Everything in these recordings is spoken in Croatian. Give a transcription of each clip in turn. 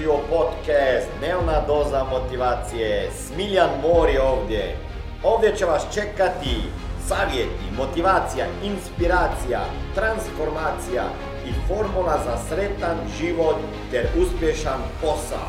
Dobrodošli u podcast Dnevna doza motivacije. Smiljan Mor je ovdje. Ovdje će vas čekati savjeti, motivacija, inspiracija, transformacija i formula za sretan život ter uspješan posao.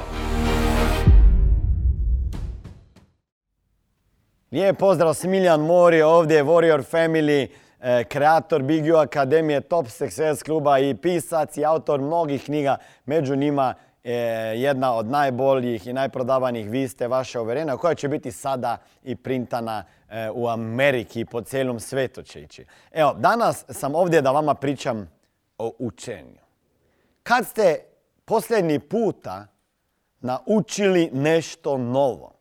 Lijep pozdrav, Smiljan Mori, ovdje Warrior Family, e, kreator Big U Akademije, Top Success kluba i pisac i autor mnogih knjiga, među njima e, jedna od najboljih i najprodavanijih Vi ste vaše uverenja koja će biti sada i printana e, u Ameriki po cijelom svetu će ići. Evo, danas sam ovdje da vama pričam o učenju. Kad ste posljednji puta naučili nešto novo?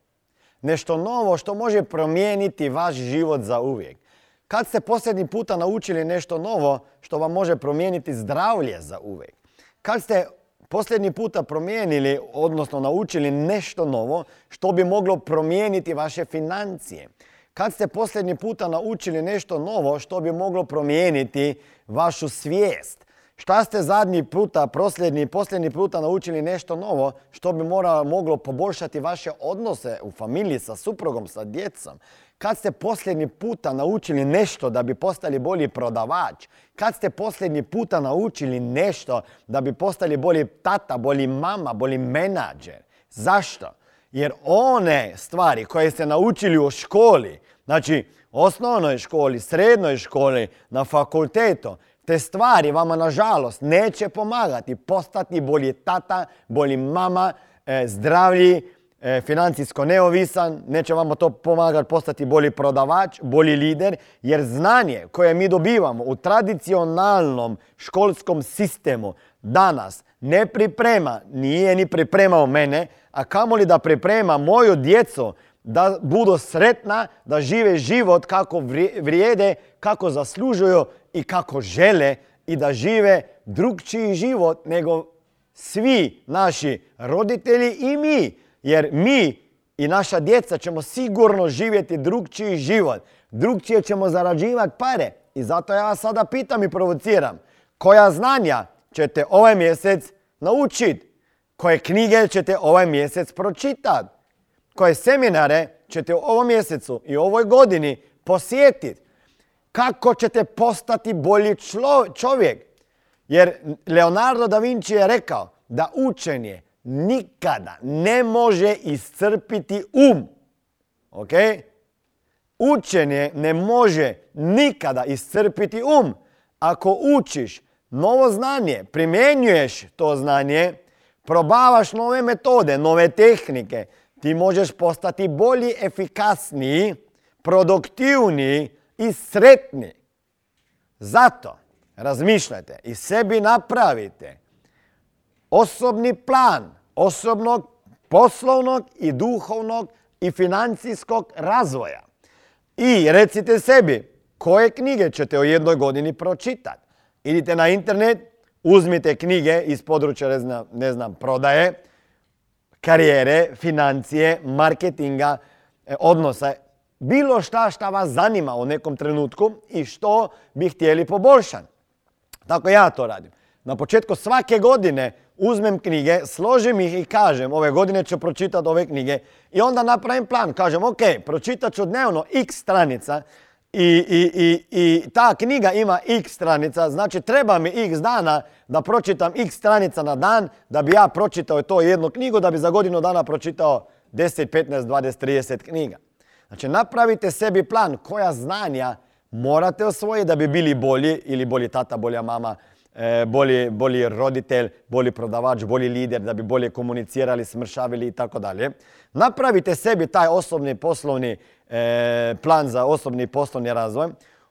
Nešto novo što može promijeniti vaš život za uvijek. Kad ste posljednji puta naučili nešto novo što vam može promijeniti zdravlje za uvijek. Kad ste posljednji puta promijenili, odnosno naučili nešto novo što bi moglo promijeniti vaše financije. Kad ste posljednji puta naučili nešto novo što bi moglo promijeniti vašu svijest. Šta ste zadnji puta, posljednji, posljednji puta naučili nešto novo što bi mora, moglo poboljšati vaše odnose u familiji, sa suprugom, sa djecom? Kad ste posljednji puta naučili nešto da bi postali bolji prodavač? Kad ste posljednji puta naučili nešto da bi postali bolji tata, bolji mama, bolji menadžer? Zašto? Jer one stvari koje ste naučili u školi, znači osnovnoj školi, srednjoj školi, na fakultetu, te stvari vama nažalost neće pomagati postati bolji tata, bolji mama, e, zdravlji, e, financijsko neovisan, neće vama to pomagati postati bolji prodavač, bolji lider, jer znanje koje mi dobivamo u tradicionalnom školskom sistemu danas ne priprema, nije ni pripremao mene, a kamoli da priprema moju djecu da budu sretna, da žive život kako vrijede, kako zaslužuju i kako žele i da žive drugčiji život nego svi naši roditelji i mi. Jer mi i naša djeca ćemo sigurno živjeti drugčiji život. Drugčije ćemo zarađivati pare. I zato ja vas sada pitam i provociram. Koja znanja ćete ovaj mjesec naučiti? Koje knjige ćete ovaj mjesec pročitati? Koje seminare ćete u ovom mjesecu i ovoj godini posjetiti? Kako ćete postati bolji čovjek. Jer Leonardo da Vinci je rekao da učenje nikada ne može iscrpiti um. Ok? Učenje ne može nikada iscrpiti um. Ako učiš novo znanje, primjenjuješ to znanje, probavaš nove metode, nove tehnike, ti možeš postati bolji, efikasniji, produktivniji, i sretni. Zato razmišljajte i sebi napravite osobni plan osobnog, poslovnog i duhovnog i financijskog razvoja. I recite sebi koje knjige ćete u jednoj godini pročitati. Idite na internet, uzmite knjige iz područja, ne znam, prodaje, karijere, financije, marketinga, e, odnosa bilo šta šta vas zanima u nekom trenutku i što bi htjeli poboljšati. Tako ja to radim. Na početku svake godine uzmem knjige, složim ih i kažem ove godine ću pročitati ove knjige i onda napravim plan. Kažem ok, pročitat ću dnevno x stranica i, i, i, i ta knjiga ima x stranica, znači treba mi x dana da pročitam x stranica na dan da bi ja pročitao to jednu knjigu, da bi za godinu dana pročitao 10, 15, 20, 30 knjiga. Znači napravite sebi plan koja znanja morate osvojiti da bi bili bolji ili bolji tata, bolja mama, e, bolji, bolji roditelj, bolji prodavač, bolji lider, da bi bolje komunicirali, smršavili i tako dalje. Napravite sebi taj osobni poslovni e, plan za osobni poslovni razvoj.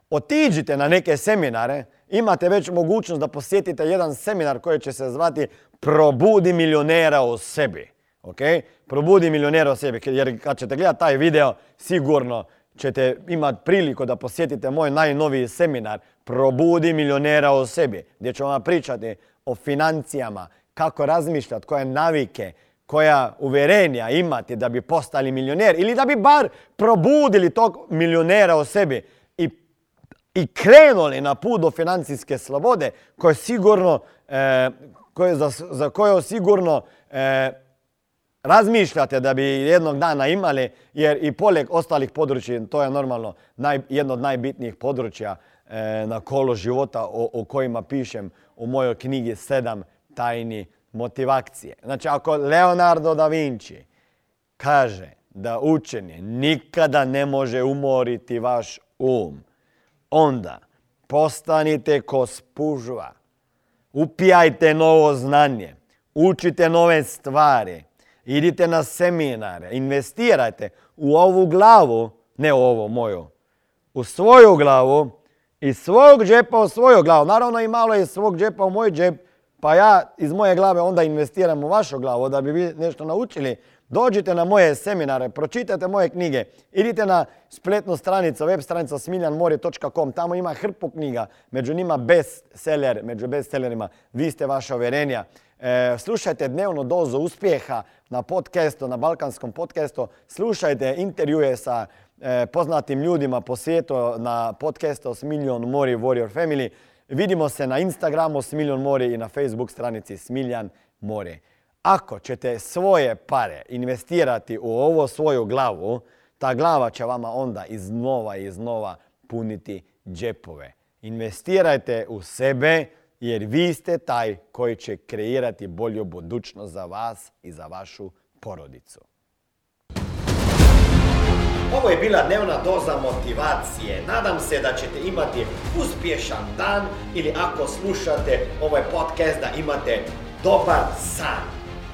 Otiđite na neke seminare, imate već mogućnost da posjetite jedan seminar koji će se zvati Probudi milionera u sebi. Ok? Probudi milionera sebi. Jer kad ćete gledati taj video, sigurno ćete imati priliku da posjetite moj najnoviji seminar Probudi milionera u sebi. Gdje ću vam pričati o financijama, kako razmišljati, koje navike, koja uvjerenja imati da bi postali milioner ili da bi bar probudili tog milionera u sebi i, i krenuli na put do financijske slobode koje sigurno, e, koje, za, za koju sigurno e, razmišljate da bi jednog dana imali, jer i poleg ostalih područja, to je normalno naj, jedno od najbitnijih područja e, na kolo života o, o kojima pišem u mojoj knjigi Sedam tajni motivacije. Znači, ako Leonardo da Vinci kaže da učenje nikada ne može umoriti vaš um, onda postanite ko spužva. Upijajte novo znanje, učite nove stvari, idite na seminare, investirajte u ovu glavu, ne u ovo moju, u svoju glavu, iz svog džepa u svoju glavu. Naravno i malo iz svog džepa u moj džep, pa ja iz moje glave onda investiram u vašu glavu da bi vi nešto naučili. Dođite na moje seminare, pročitajte moje knjige, idite na spletnu stranicu, web stranica smiljanmori.com, tamo ima hrpu knjiga, među njima bestseller, među bestsellerima, vi ste vaša uvjerenja. E, slušajte dnevno dozu uspjeha na podcastu, na balkanskom podcastu, slušajte intervjue sa e, poznatim ljudima po svijetu na podcastu Smiljan Mori Warrior Family. Vidimo se na Instagramu Smiljan Mori i na Facebook stranici Smiljan Mori. Ako ćete svoje pare investirati u ovo svoju glavu, ta glava će vama onda iznova i iznova puniti džepove. Investirajte u sebe jer vi ste taj koji će kreirati bolju budućnost za vas i za vašu porodicu. Ovo je bila dnevna doza motivacije. Nadam se da ćete imati uspješan dan ili ako slušate ovaj podcast da imate dobar san.